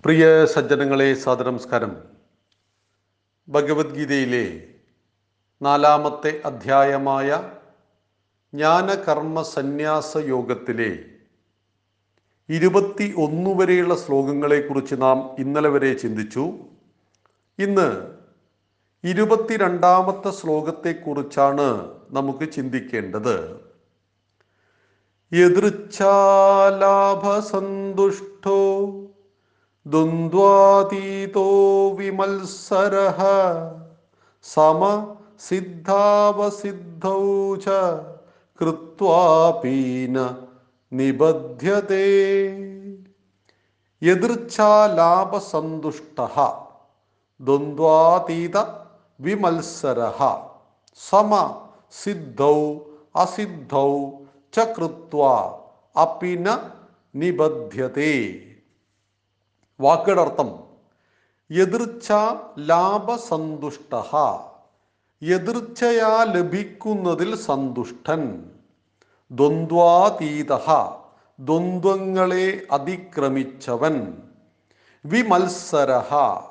പ്രിയ സജ്ജനങ്ങളെ സാദനമസ്കാരം ഭഗവത്ഗീതയിലെ നാലാമത്തെ അധ്യായമായ ജ്ഞാനകർമ്മ സന്യാസ യോഗത്തിലെ ഇരുപത്തി ഒന്ന് വരെയുള്ള ശ്ലോകങ്ങളെക്കുറിച്ച് നാം ഇന്നലെ വരെ ചിന്തിച്ചു. ഇന്ന് ഇരുപത്തിരണ്ടാമത്തെ ശ്ലോകത്തെക്കുറിച്ചാണ് നമുക്ക് ചിന്തിക്കേണ്ടത്. യദൃച്ഛാലാഭസന്തുഷ്ടോ ദ്വന്ദ്വാതീതോ വിമത്സര സമ സിദ്ധാവസിദ്ധൗ ച കൃത്വാപീന നിബധ്യത്തെ എതിർച്ഛാലാഭസന്തുഷ്ട ദ്വന്ദ്വാതീത വിമത്സര സമ സിദ്ധൗ അസിദ്ധൗ ച കൃത്വ അപ്പിന നിബധ്യത്തെ വാക്കുകളുടെ അർത്ഥം എതിർച്ച ലാഭസന്തുഷ്ട എതിർച്ചയാ ലഭിക്കുന്നതിൽ സന്തുഷ്ടൻ. ദ്വന്ദ്വാതീത ദ്വന്ദ്വങ്ങളെ അതിക്രമിച്ചവൻ. വിമത്സര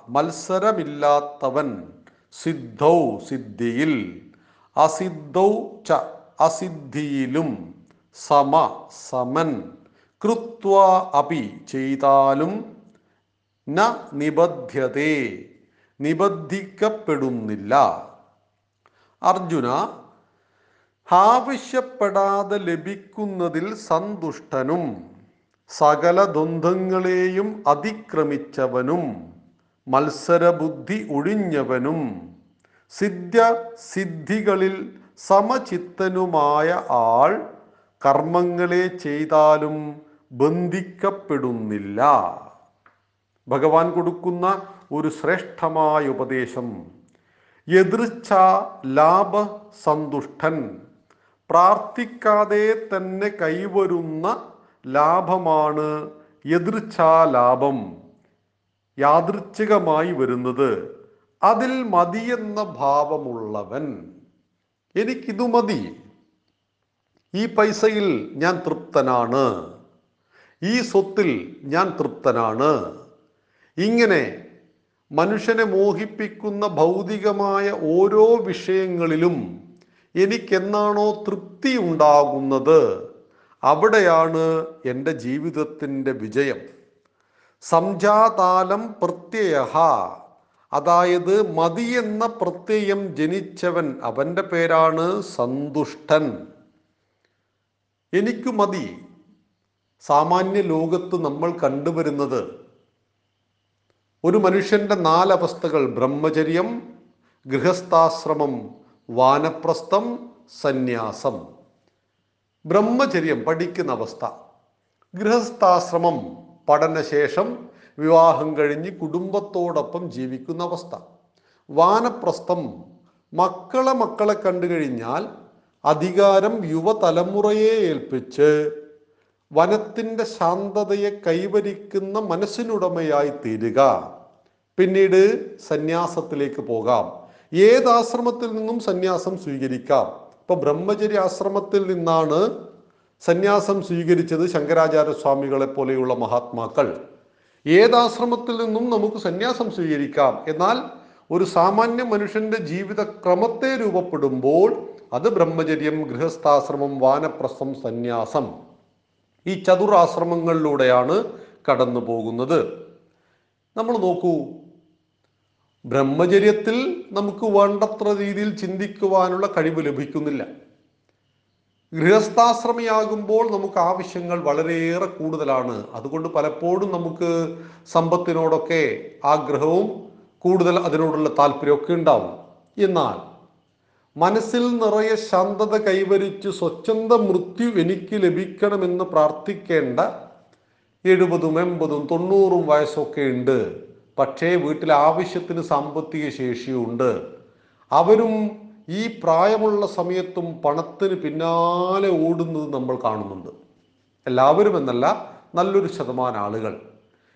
മത്സരമില്ലാത്തവൻ. സിദ്ധൗ സിദ്ധിയിൽ. അസിദ്ധൗ ച അസിദ്ധിയിലും സമ സമൻ. കൃത്വ അപി ചെയ്താലും ന നിബദ്ധ്യതേ നിബദ്ധിക്കപ്പെടുന്നില്ല. അർജുന ആവശ്യപ്പെടാതെ ലഭിക്കുന്നതിൽ സന്തുഷ്ടനും സകല ദ്വന്ദ്ങ്ങളെയും അതിക്രമിച്ചവനും മത്സരബുദ്ധി ഒഴിഞ്ഞവനും സിദ്ധ്യ സിദ്ധികളിൽ സമചിത്തനുമായ ആൾ കർമ്മങ്ങളെ ചെയ്താലും ബന്ധിക്കപ്പെടുന്നില്ല. ഭഗവാൻ കൊടുക്കുന്ന ഒരു ശ്രേഷ്ഠമായ ഉപദേശം. എതിർച്ച ലാഭ സന്തുഷ്ടൻ പ്രാർത്ഥിക്കാതെ തന്നെ കൈവരുന്ന ലാഭമാണ് എതിർച്ചാ ലാഭം. യാദൃച്ഛികമായി വരുന്നത് അതിൽ മതിയെന്ന ഭാവമുള്ളവൻ. എനിക്കിതു മതി. ഈ പൈസയിൽ ഞാൻ തൃപ്തനാണ്. ഈ സ്വത്തിൽ ഞാൻ തൃപ്തനാണ്. ഇങ്ങനെ മനുഷ്യനെ മോഹിപ്പിക്കുന്ന ഭൗതികമായ ഓരോ വിഷയങ്ങളിലും എനിക്കെന്നാണോ തൃപ്തി ഉണ്ടാകുന്നത്? അവിടെയാണ് എന്റെ ജീവിതത്തിന്റെ വിജയം. സംജാതാലം പ്രത്യയ അതായത് മതി എന്ന പ്രത്യയം ജനിച്ചവൻ അവന്റെ പേരാണ് സന്തുഷ്ടൻ. എനിക്കു മതി. സാമാന്യ ലോകത്ത് നമ്മൾ കണ്ടുവരുന്നത് ഒരു മനുഷ്യന്റെ നാലവസ്ഥകൾ ബ്രഹ്മചര്യം ഗൃഹസ്ഥാശ്രമം വാനപ്രസ്ഥം സന്യാസം. ബ്രഹ്മചര്യം പഠിക്കുന്ന അവസ്ഥ. ഗൃഹസ്ഥാശ്രമം പഠനശേഷം വിവാഹം കഴിഞ്ഞ് കുടുംബത്തോടൊപ്പം ജീവിക്കുന്ന അവസ്ഥ. വാനപ്രസ്ഥം മക്കളെ മക്കളെ കണ്ടു കഴിഞ്ഞാൽ അധികാരം യുവതലമുറയെ ഏൽപ്പിച്ച് വനത്തിന്റെ ശാന്തതയെ കൈവരിക്കുന്ന മനസ്സിനുടമയായി തീരുക. പിന്നീട് സന്യാസത്തിലേക്ക് പോകാം. ഏത് ആശ്രമത്തിൽ നിന്നും സന്യാസം സ്വീകരിക്കാം? ഇപ്പൊ ബ്രഹ്മചര്യ ആശ്രമത്തിൽ നിന്നാണ് സന്യാസം സ്വീകരിച്ചത് ശങ്കരാചാര്യ സ്വാമികളെ പോലെയുള്ള മഹാത്മാക്കൾ. ഏതാശ്രമത്തിൽ നിന്നും നമുക്ക് സന്യാസം സ്വീകരിക്കാം? എന്നാൽ ഒരു സാമാന്യ മനുഷ്യന്റെ ജീവിത ക്രമത്തെ രൂപപ്പെടുമ്പോൾ അത് ബ്രഹ്മചര്യം ഗൃഹസ്ഥാശ്രമം വാനപ്രസം സന്യാസം. ഈ ചതുരാശ്രമങ്ങളിലൂടെയാണ് കടന്നു പോകുന്നത് നമ്മൾ നോക്കൂ. ബ്രഹ്മചര്യത്തിൽ നമുക്ക് വേണ്ടത്ര രീതിയിൽ ചിന്തിക്കുവാനുള്ള കഴിവ് ലഭിക്കുന്നില്ല. ഗൃഹസ്ഥാശ്രമിയാകുമ്പോൾ നമുക്ക് ആവശ്യങ്ങൾ വളരെയേറെ കൂടുതലാണ്. അതുകൊണ്ട് പലപ്പോഴും നമുക്ക് സമ്പത്തിനോടൊക്കെ ആഗ്രഹവും കൂടുതൽ അതിനോടുള്ള താല്പര്യമൊക്കെ ഉണ്ടാവും. എന്നാൽ മനസ്സിൽ നിറയെ ശാന്തത കൈവരിച്ച് സ്വച്ഛന്ത മൃത്യു എനിക്ക് ലഭിക്കണമെന്ന് പ്രാർത്ഥിക്കേണ്ട എഴുപതും എൺപതും തൊണ്ണൂറും വയസ്സൊക്കെ ഉണ്ട്. പക്ഷേ വീട്ടിൽ ആവശ്യത്തിന് സാമ്പത്തിക ശേഷിയുണ്ട്. അവരും ഈ പ്രായമുള്ള സമയത്തും പണത്തിന് പിന്നാലെ ഓടുന്നത് നമ്മൾ കാണുന്നുണ്ട്. എല്ലാവരും എന്നല്ല നല്ലൊരു ശതമാനം ആളുകൾ.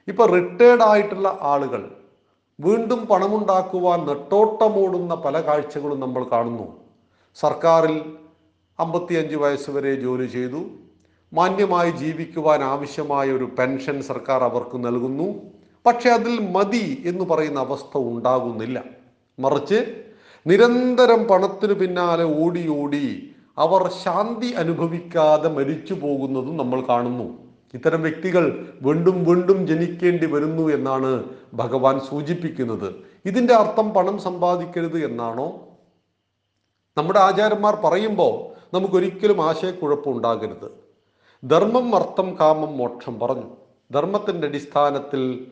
ഇപ്പൊ റിട്ടയർഡ് ആയിട്ടുള്ള ആളുകൾ വീണ്ടും പണമുണ്ടാക്കുവാൻ നെട്ടോട്ടമോടുന്ന പല കാഴ്ചകളും നമ്മൾ കാണുന്നു. സർക്കാരിൽ അമ്പത്തിയഞ്ച് വയസ്സ് വരെ ജോലി ചെയ്തു. മാന്യമായി ജീവിക്കുവാൻ ആവശ്യമായ ഒരു പെൻഷൻ സർക്കാർ അവർക്ക് നൽകുന്നു. പക്ഷെ അതിൽ മതി എന്ന് പറയുന്ന അവസ്ഥ ഉണ്ടാകുന്നില്ല. മറിച്ച് നിരന്തരം പണത്തിനു പിന്നാലെ ഓടി ഓടി അവർ ശാന്തി അനുഭവിക്കാതെ മരിച്ചു പോകുന്നതും നമ്മൾ കാണുന്നു. ഇത്തരം വ്യക്തികൾ വീണ്ടും വീണ്ടും ജനിക്കേണ്ടി വരുന്നു എന്നാണ് ഭഗവാൻ സൂചിപ്പിക്കുന്നത്. ഇതിന്റെ അർത്ഥം പണം സമ്പാദിക്കരുത് എന്നാണോ? നമ്മുടെ ആചാര്യന്മാർ പറയുമ്പോൾ നമുക്കൊരിക്കലും ആശയക്കുഴപ്പം ഉണ്ടാകരുത് ധർമ്മം അർത്ഥം കാമം മോക്ഷം പറഞ്ഞു. ധർമ്മത്തിന്റെ അടിസ്ഥാനത്തിൽ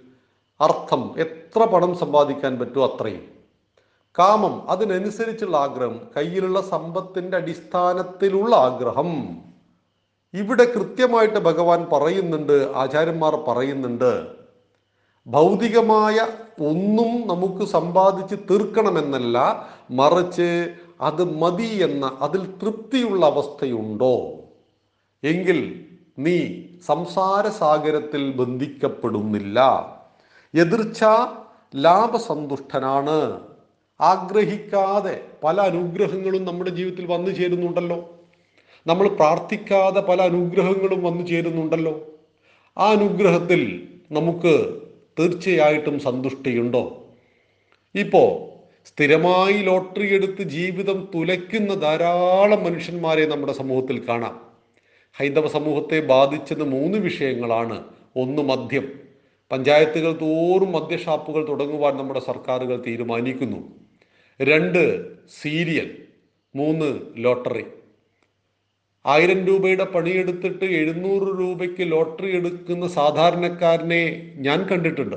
അർത്ഥം എത്ര പണം സമ്പാദിക്കാൻ പറ്റുമോ അത്രയും. കാമം അതിനനുസരിച്ചുള്ള ആഗ്രഹം കയ്യിലുള്ള സമ്പത്തിന്റെ അടിസ്ഥാനത്തിലുള്ള ആഗ്രഹം. ഇവിടെ കൃത്യമായിട്ട് ഭഗവാൻ പറയുന്നുണ്ട് ആചാര്യന്മാർ പറയുന്നുണ്ട് ഭൗതികമായ ഒന്നും നമുക്ക് സമ്പാദിച്ച് തീർക്കണമെന്നല്ല മറിച്ച് അത് മതി എന്ന അതിൽ തൃപ്തിയുള്ള അവസ്ഥയുണ്ടോ? എങ്കിൽ നീ സംസാര സാഗരത്തിൽ ബന്ധിക്കപ്പെടുന്നില്ല. എതിർച്ച ലാഭസന്തുഷ്ടനാണ്. ആഗ്രഹിക്കാതെ പല അനുഗ്രഹങ്ങളും നമ്മുടെ ജീവിതത്തിൽ വന്നു ചേരുന്നുണ്ടല്ലോ. നമ്മൾ പ്രാർത്ഥിക്കാതെ പല അനുഗ്രഹങ്ങളും വന്നു ചേരുന്നുണ്ടല്ലോ. ആ അനുഗ്രഹത്തിൽ നമുക്ക് തീർച്ചയായിട്ടും സന്തുഷ്ടിയുണ്ടോ? ഇപ്പോൾ സ്ഥിരമായി ലോട്ടറി എടുത്ത് ജീവിതം തുലയ്ക്കുന്ന ധാരാളം മനുഷ്യന്മാരെ നമ്മുടെ സമൂഹത്തിൽ കാണാം. ഹൈന്ദവ സമൂഹത്തെ ബാധിച്ചത് മൂന്ന് വിഷയങ്ങളാണ്. ഒന്ന് മദ്യം. പഞ്ചായത്തുകൾ തോറും മദ്യഷാപ്പുകൾ തുടങ്ങുവാൻ നമ്മുടെ സർക്കാരുകൾ തീരുമാനിക്കുന്നു. രണ്ട് സീരിയൽ. മൂന്ന് ലോട്ടറി. ആയിരം രൂപയുടെ പണിയെടുത്തിട്ട് എഴുന്നൂറ് രൂപയ്ക്ക് ലോട്ടറി എടുക്കുന്ന സാധാരണക്കാരനെ ഞാൻ കണ്ടിട്ടുണ്ട്.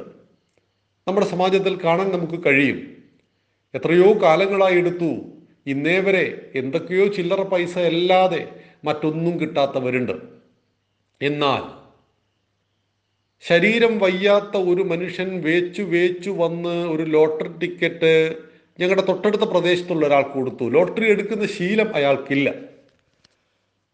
നമ്മുടെ സമാജത്തിൽ കാണാൻ നമുക്ക് കഴിയും. എത്രയോ കാലങ്ങളായി എടുത്തു. ഇന്നേ വരെ എന്തൊക്കെയോ ചില്ലറ പൈസ അല്ലാതെ മറ്റൊന്നും കിട്ടാത്തവരുണ്ട്. എന്നാൽ ശരീരം വയ്യാത്ത ഒരു മനുഷ്യൻ വേച്ചു വേച്ചു വന്ന് ഒരു ലോട്ടറി ടിക്കറ്റ് ഞങ്ങളുടെ തൊട്ടടുത്ത പ്രദേശത്തുള്ള ഒരാൾ കൊടുത്തു. ലോട്ടറി എടുക്കുന്ന ശീലം അയാൾക്കില്ല.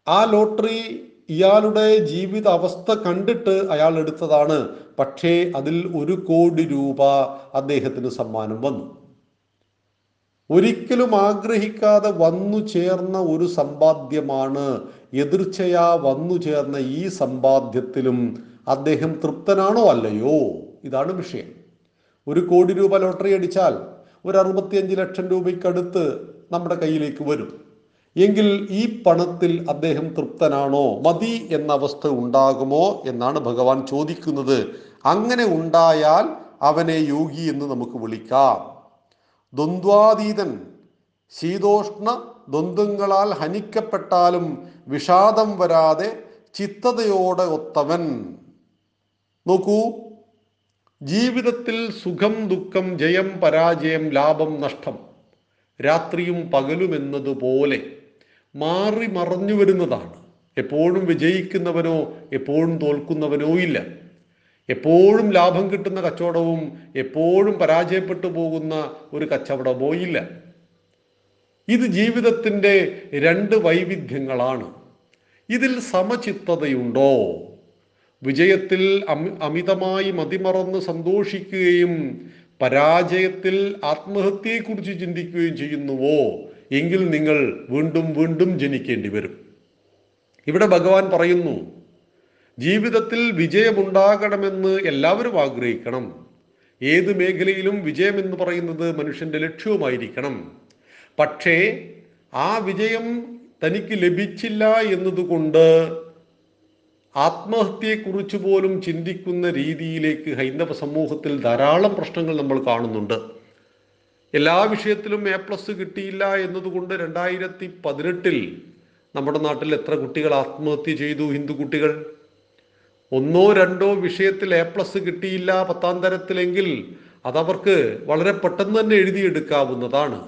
ആ ലോട്ടറി ഇയാളുടെ ജീവിത അവസ്ഥ കണ്ടിട്ട് അയാൾ എടുത്തതാണ്. പക്ഷേ അതിൽ ഒരു കോടി രൂപ അദ്ദേഹത്തിന് സമ്മാനം വന്നു. ഒരിക്കലും ആഗ്രഹിക്കാതെ വന്നു ചേർന്ന ഒരു സമ്പാദ്യമാണ്. എതിർച്ചയാ വന്നു ചേർന്ന ഈ സമ്പാദ്യത്തിലും അദ്ദേഹം തൃപ്തനാണോ അല്ലയോ? ഇതാണ് വിഷയം. ഒരു കോടി രൂപ ലോട്ടറി അടിച്ചാൽ ഒരു അറുപത്തിയഞ്ച് ലക്ഷം രൂപയ്ക്കടുത്ത് നമ്മുടെ കയ്യിലേക്ക് വരും. എങ്കിൽ ഈ പണത്തിൽ അദ്ദേഹം തൃപ്തനാണോ? മതി എന്ന അവസ്ഥ ഉണ്ടാകുമോ എന്നാണ് ഭഗവാൻ ചോദിക്കുന്നത്. അങ്ങനെ ഉണ്ടായാൽ അവനെ യോഗി എന്ന് നമുക്ക് വിളിക്കാം. ദ്വന്ദ്വാതീതൻ ശീതോഷ്ണ ദ്വന്ദ്ങ്ങളാൽ ഹനിക്കപ്പെട്ടാലും വിഷാദം വരാതെ ചിത്തതയോടെ ഒത്തവൻ. നോക്കൂ ജീവിതത്തിൽ സുഖം ദുഃഖം ജയം പരാജയം ലാഭം നഷ്ടം രാത്രിയും പകലും എന്നതുപോലെ മാറി മറഞ്ഞു വരുന്നതാണ്. എപ്പോഴും വിജയിക്കുന്നവനോ എപ്പോഴും തോൽക്കുന്നവനോ ഇല്ല. എപ്പോഴും ലാഭം കിട്ടുന്ന കച്ചവടവും എപ്പോഴും പരാജയപ്പെട്ടു പോകുന്ന ഒരു കച്ചവടമോ ഇല്ല. ഇത് ജീവിതത്തിന്റെ രണ്ട് വൈവിധ്യങ്ങളാണ്. ഇതിൽ സമചിത്തതയുണ്ടോ? വിജയത്തിൽ അമിതമായി മതിമറന്ന് സന്തോഷിക്കുകയും പരാജയത്തിൽ ആത്മഹത്യയെക്കുറിച്ച് ചിന്തിക്കുകയും ചെയ്യുന്നുവോ? എങ്കിൽ നിങ്ങൾ വീണ്ടും വീണ്ടും ജനിക്കേണ്ടി വരും. ഇവിടെ ഭഗവാൻ പറയുന്നു ജീവിതത്തിൽ വിജയമുണ്ടാകണമെന്ന് എല്ലാവരും ആഗ്രഹിക്കണം. ഏത് മേഖലയിലും വിജയം എന്ന് പറയുന്നത് മനുഷ്യന്റെ ലക്ഷ്യവുമായിരിക്കണം. പക്ഷേ ആ വിജയം തനിക്ക് ലഭിച്ചില്ല എന്നതുകൊണ്ട് ആത്മഹത്യയെക്കുറിച്ച് പോലും ചിന്തിക്കുന്ന രീതിയിലേക്ക് ഹൈന്ദവ സമൂഹത്തിൽ ധാരാളം പ്രശ്നങ്ങൾ നമ്മൾ കാണുന്നുണ്ട്. എല്ലാ വിഷയത്തിലും എ പ്ലസ് കിട്ടിയില്ല എന്നതുകൊണ്ട് രണ്ടായിരത്തി പതിനെട്ടിൽ നമ്മുടെ നാട്ടിൽ എത്ര കുട്ടികൾ ആത്മഹത്യ ചെയ്തു ഹിന്ദു കുട്ടികൾ? ഒന്നോ രണ്ടോ വിഷയത്തിൽ എ പ്ലസ് കിട്ടിയില്ല പത്താം തരത്തിലെങ്കിൽ അതവർക്ക് വളരെ പെട്ടെന്ന് തന്നെ എഴുതിയെടുക്കാവുന്നതാണ്.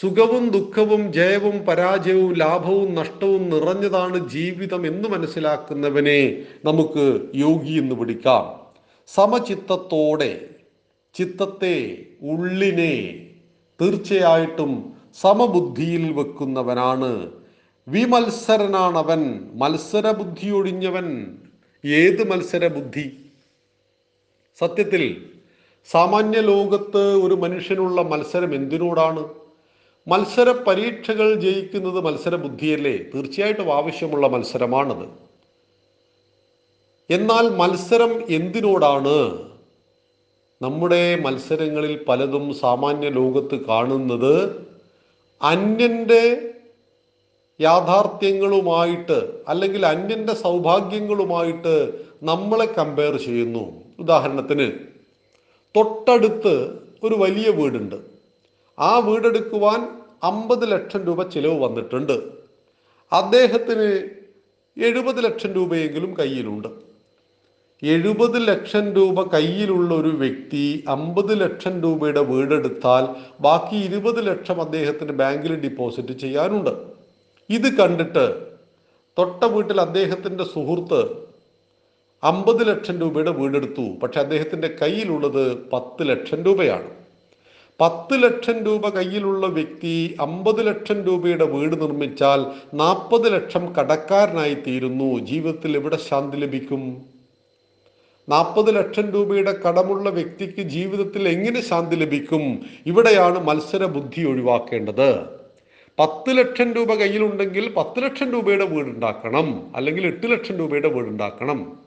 സുഖവും ദുഃഖവും ജയവും പരാജയവും ലാഭവും നഷ്ടവും നിറഞ്ഞതാണ് ജീവിതം എന്ന് മനസ്സിലാക്കുന്നവനെ നമുക്ക് യോഗി എന്ന് വിളിക്കാം. സമചിത്തത്തോടെ ചിത്തത്തെ ഉള്ളിനെ തീർച്ചയായിട്ടും സമബുദ്ധിയിൽ വെക്കുന്നവനാണ്. വിമത്സരനാണവൻ മത്സരബുദ്ധി ഒഴിഞ്ഞവൻ. ഏത് മത്സരബുദ്ധി? സത്യത്തിൽ സാമാന്യ ലോകത്ത് ഒരു മനുഷ്യനുള്ള മത്സരം എന്തിനോടാണ്? മത്സര പരീക്ഷകൾ ജയിക്കുന്നത് മത്സരബുദ്ധിയല്ലേ? തീർച്ചയായിട്ടും ആവശ്യമുള്ള മത്സരമാണത്. എന്നാൽ മത്സരം എന്തിനോടാണ്? നമ്മുടെ മത്സരങ്ങളിൽ പലതും സാമാന്യ ലോകത്ത് കാണുന്നത് അന്യന്റെ യാഥാർത്ഥ്യങ്ങളുമായിട്ട് അല്ലെങ്കിൽ അന്യന്റെ സൗഭാഗ്യങ്ങളുമായിട്ട് നമ്മളെ കമ്പയർ ചെയ്യുന്നു. ഉദാഹരണത്തിന് തൊട്ടടുത്ത് ഒരു വലിയ വീടുണ്ട്. ആ വീടെടുക്കുവാൻ അമ്പത് ലക്ഷം രൂപ ചിലവ് വന്നിട്ടുണ്ട്. അദ്ദേഹത്തിന് എഴുപത് ലക്ഷം രൂപയെങ്കിലും കയ്യിലുണ്ട്. എഴുപത് ലക്ഷം രൂപ കയ്യിലുള്ള ഒരു വ്യക്തി അമ്പത് ലക്ഷം രൂപയുടെ വീടെടുത്താൽ ബാക്കി ഇരുപത് ലക്ഷം അദ്ദേഹത്തിന് ബാങ്കിൽ ഡിപ്പോസിറ്റ് ചെയ്യാനുണ്ട്. ഇത് കണ്ടിട്ട് തൊട്ട വീട്ടിൽ അദ്ദേഹത്തിന്റെ സുഹൃത്ത് അമ്പത് ലക്ഷം രൂപയുടെ വീടെടുത്തു. പക്ഷെ അദ്ദേഹത്തിന്റെ കയ്യിലുള്ളത് പത്ത് ലക്ഷം രൂപയാണ്. പത്ത് ലക്ഷം രൂപ കയ്യിലുള്ള വ്യക്തി അമ്പത് ലക്ഷം രൂപയുടെ വീട് നിർമ്മിച്ചാൽ നാൽപ്പത് ലക്ഷം കടക്കാരനായി തീരുന്നു. ജീവിതത്തിൽ എവിടെ ശാന്തി ലഭിക്കും? നാൽപ്പത് ലക്ഷം രൂപയുടെ കടമുള്ള വ്യക്തിക്ക് ജീവിതത്തിൽ എങ്ങനെ ശാന്തി ലഭിക്കും? ഇവിടെയാണ് മത്സര ബുദ്ധി ഒഴിവാക്കേണ്ടത്. പത്ത് ലക്ഷം രൂപ കയ്യിലുണ്ടെങ്കിൽ പത്ത് ലക്ഷം രൂപയുടെ വീടുണ്ടാക്കണം. അല്ലെങ്കിൽ എട്ട് ലക്ഷം രൂപയുടെ വീടുണ്ടാക്കണം.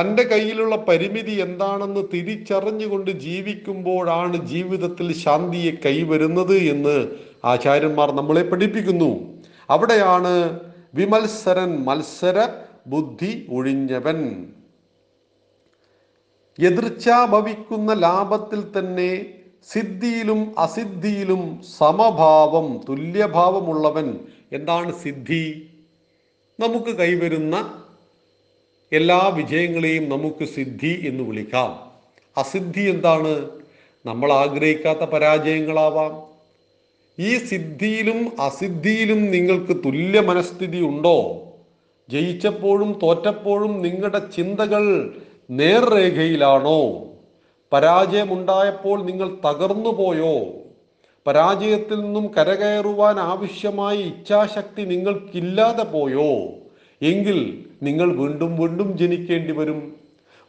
തന്റെ കയ്യിലുള്ള പരിമിതി എന്താണെന്ന് തിരിച്ചറിഞ്ഞുകൊണ്ട് ജീവിക്കുമ്പോഴാണ് ജീവിതത്തിൽ ശാന്തിയെ കൈവരുന്നത് എന്ന് ആചാര്യന്മാർ നമ്മളെ പഠിപ്പിക്കുന്നു. അവിടെയാണ് വിമത്സരൻ മത്സര ബുദ്ധി ഒഴിഞ്ഞവൻ. എതിർച്ചാ ഭവിക്കുന്ന ലാഭത്തിൽ തന്നെ സിദ്ധിയിലും അസിദ്ധിയിലും സമഭാവം തുല്യഭാവമുള്ളവൻ എന്താണ് സിദ്ധി? നമുക്ക് കൈവരുന്ന എല്ലാ വിജയങ്ങളെയും നമുക്ക് സിദ്ധി എന്ന് വിളിക്കാം. അസിദ്ധി എന്താണ്? നമ്മൾ ആഗ്രഹിക്കാത്ത പരാജയങ്ങളാവാം. ഈ സിദ്ധിയിലും അസിദ്ധിയിലും നിങ്ങൾക്ക് തുല്യ മനസ്ഥിതി ഉണ്ടോ? ജയിച്ചപ്പോഴും തോറ്റപ്പോഴും നിങ്ങളുടെ ചിന്തകൾ നേർരേഖയിലാണോ? പരാജയമുണ്ടായപ്പോൾ നിങ്ങൾ തകർന്നു പോയോ പരാജയത്തിൽ നിന്നും കരകയറുവാൻ ആവശ്യമായ ഇച്ഛാശക്തി നിങ്ങൾക്കില്ലാതെ പോയോ? എങ്കിൽ നിങ്ങൾ വീണ്ടും വീണ്ടും ജനിക്കേണ്ടി വരും.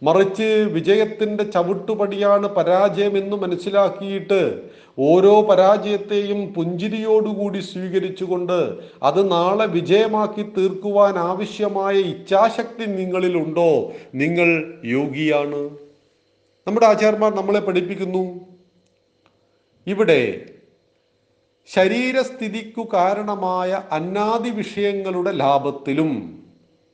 മറിച്ച് വിജയത്തിന്റെ ചവിട്ടുപടിയാണ് പരാജയം എന്ന് മനസ്സിലാക്കിയിട്ട് ഓരോ പരാജയത്തെയും പുഞ്ചിരിയോടുകൂടി സ്വീകരിച്ചുകൊണ്ട് അത് നാളെ വിജയമാക്കി തീർക്കുവാൻ ആവശ്യമായ ഇച്ഛാശക്തി നിങ്ങളിലുണ്ടോ? നിങ്ങൾ യോഗിയാണ്. നമ്മുടെ ആചാര്യന്മാർ നമ്മളെ പഠിപ്പിക്കുന്നു. ഇവിടെ ശരീരസ്ഥിതിക്കു കാരണമായ അന്നാദി വിഷയങ്ങളുടെ ലാഭത്തിലും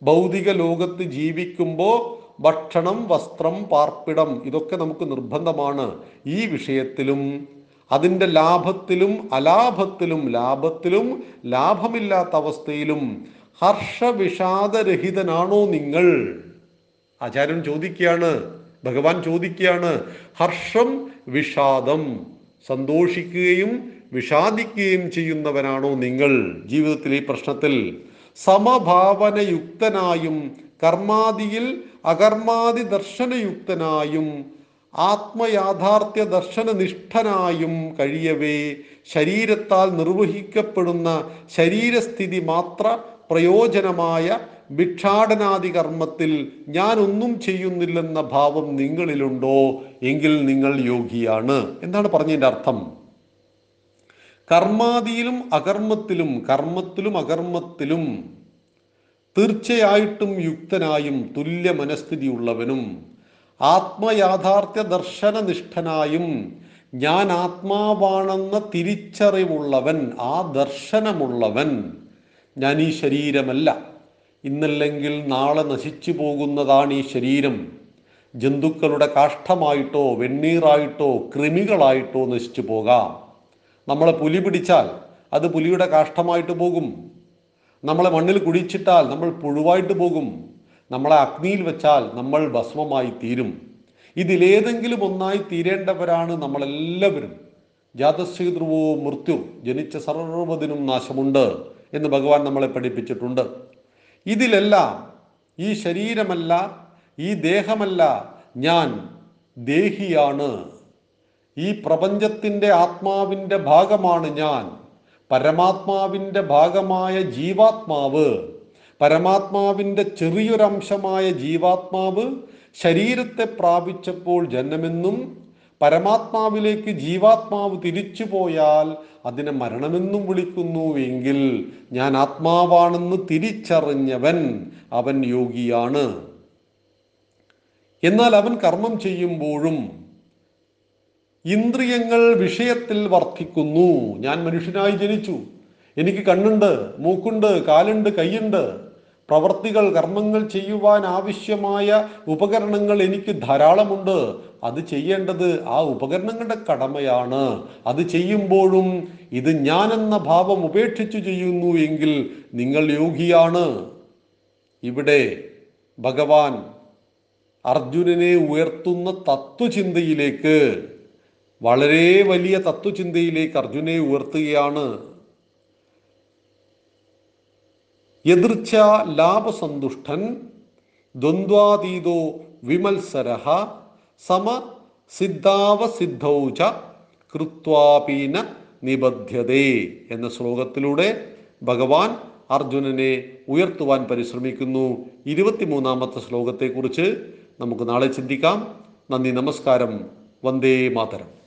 ഭൗതിക ലോകത്ത് ജീവിക്കുമ്പോൾ ഭക്ഷണം വസ്ത്രം പാർപ്പിടം ഇതൊക്കെ നമുക്ക് നിർബന്ധമാണ് ഈ വിഷയത്തിലും. അതിന്റെ ലാഭത്തിലും അലാഭത്തിലും ലാഭത്തിലും ലാഭമില്ലാത്ത അവസ്ഥയിലും ഹർഷവിഷാദരഹിതനാണോ നിങ്ങൾ? ആചാര്യൻ ചോദിക്കുകയാണ് ഭഗവാൻ ചോദിക്കുകയാണ് ഹർഷം വിഷാദം സന്തോഷിക്കുകയും വിഷാദിക്കുകയും ചെയ്യുന്നവനാണോ നിങ്ങൾ? ജീവിതത്തിൽ ഈ പ്രശ്നത്തിൽ സമഭാവനയുക്തനായും കർമാദിയിൽ അകർമാദി ദർശനയുക്തനായും ആത്മയാഥാർത്ഥ്യ ദർശനനിഷ്ഠനായും കഴിയവേ ശരീരത്താൽ നിർവഹിക്കപ്പെടുന്ന ശരീരസ്ഥിതി മാത്ര പ്രയോജനമായ ഭിക്ഷാടനാദി കർമ്മത്തിൽ ഞാൻ ഒന്നും ചെയ്യുന്നില്ലെന്ന ഭാവം നിങ്ങളിലുണ്ടോ? എങ്കിൽ നിങ്ങൾ യോഗിയാണ്. എന്താണ് പറഞ്ഞതിന്റെ അർത്ഥം? കർമാദിയിലും അകർമ്മത്തിലും കർമ്മത്തിലും അകർമ്മത്തിലും തീർച്ചയായിട്ടും യുക്തനായും തുല്യ മനസ്ഥിതിയുള്ളവനും ആത്മയാഥാർത്ഥ്യ ദർശനനിഷ്ഠനായും ഞാൻ ആത്മാവാണെന്ന തിരിച്ചറിവുള്ളവൻ ആ ദർശനമുള്ളവൻ ഞാൻ ഈ ശരീരമല്ല. ഇന്നല്ലെങ്കിൽ നാളെ നശിച്ചു പോകുന്നതാണ് ഈ ശരീരം. ജന്തുക്കളുടെ കാഷ്ടമായിട്ടോ വെണ്ണീറായിട്ടോ കൃമികളായിട്ടോ നശിച്ചു പോകാം. നമ്മളെ പുലി പിടിച്ചാൽ അത് പുലിയുടെ കാഷ്ടമായിട്ട് പോകും. നമ്മളെ മണ്ണിൽ കുഴിച്ചിട്ടാൽ നമ്മൾ പുഴുവായിട്ട് പോകും. നമ്മളെ അഗ്നിയിൽ വെച്ചാൽ നമ്മൾ ഭസ്മമായി തീരും. ഇതിലേതെങ്കിലും ഒന്നായി തീരേണ്ടവരാണ് നമ്മളെല്ലാവരും. ജാതശ്രീധ്രുവോ മൃത്യു ജനിച്ച സർവതിനും നാശമുണ്ട് എന്ന് ഭഗവാൻ നമ്മളെ പഠിപ്പിച്ചിട്ടുണ്ട്. ഇതിലെല്ലാം ഈ ശരീരമല്ല ഈ ദേഹമല്ല ഞാൻ ദേഹിയാണ്. ഈ പ്രപഞ്ചത്തിന്റെ ആത്മാവിന്റെ ഭാഗമാണ് ഞാൻ. പരമാത്മാവിന്റെ ഭാഗമായ ജീവാത്മാവ് പരമാത്മാവിന്റെ ചെറിയൊരംശമായ ജീവാത്മാവ് ശരീരത്തെ പ്രാപിച്ചപ്പോൾ ജന്മമെന്നും പരമാത്മാവിലേക്ക് ജീവാത്മാവ് തിരിച്ചു പോയാൽ അതിനെ മരണമെന്നും വിളിക്കുന്നു എങ്കിൽ ഞാൻ ആത്മാവാണെന്ന് തിരിച്ചറിഞ്ഞവൻ അവൻ യോഗിയാണ്. എന്നാൽ അവൻ കർമ്മം ചെയ്യുമ്പോഴും ഇന്ദ്രിയങ്ങൾ വിഷയത്തിൽ വർദ്ധിക്കുന്നു ഞാൻ മനുഷ്യനായി ജനിച്ചു. എനിക്ക് കണ്ണുണ്ട് മൂക്കുണ്ട് കാലുണ്ട് കൈയുണ്ട്. പ്രവർത്തികൾ കർമ്മങ്ങൾ ചെയ്യുവാൻ ആവശ്യമായ ഉപകരണങ്ങൾ എനിക്ക് ധാരാളമുണ്ട്. അത് ചെയ്യേണ്ടത് ആ ഉപകരണങ്ങളുടെ കടമയാണ്. അത് ചെയ്യുമ്പോഴും ഇത് ഞാനെന്ന ഭാവം ഉപേക്ഷിച്ചു ചെയ്യുന്നു എങ്കിൽ നിങ്ങൾ യോഗിയാണ് ഇവിടെ ഭഗവാൻ അർജുനനെ ഉയർത്തുന്ന തത്വചിന്തയിലേക്ക് വളരെ വലിയ തത്വചിന്തയിലേക്ക് അർജുനെ ഉയർത്തുകയാണ്. എതിർച്ച ലാഭസന്തുഷ്ടൻ ദ്വന്ദ്വാതീതോ വിമത്സര സമ സിദ്ധാവസിദ്ധൗച കൃത്വാപീന നിബദ്ധ്യതേ എന്ന ശ്ലോകത്തിലൂടെ ഭഗവാൻ അർജുനനെ ഉയർത്തുവാൻ പരിശ്രമിക്കുന്നു. ഇരുപത്തിമൂന്നാമത്തെ ശ്ലോകത്തെക്കുറിച്ച് നമുക്ക് നാളെ ചിന്തിക്കാം. നന്ദി നമസ്കാരം. വന്ദേ മാതരം.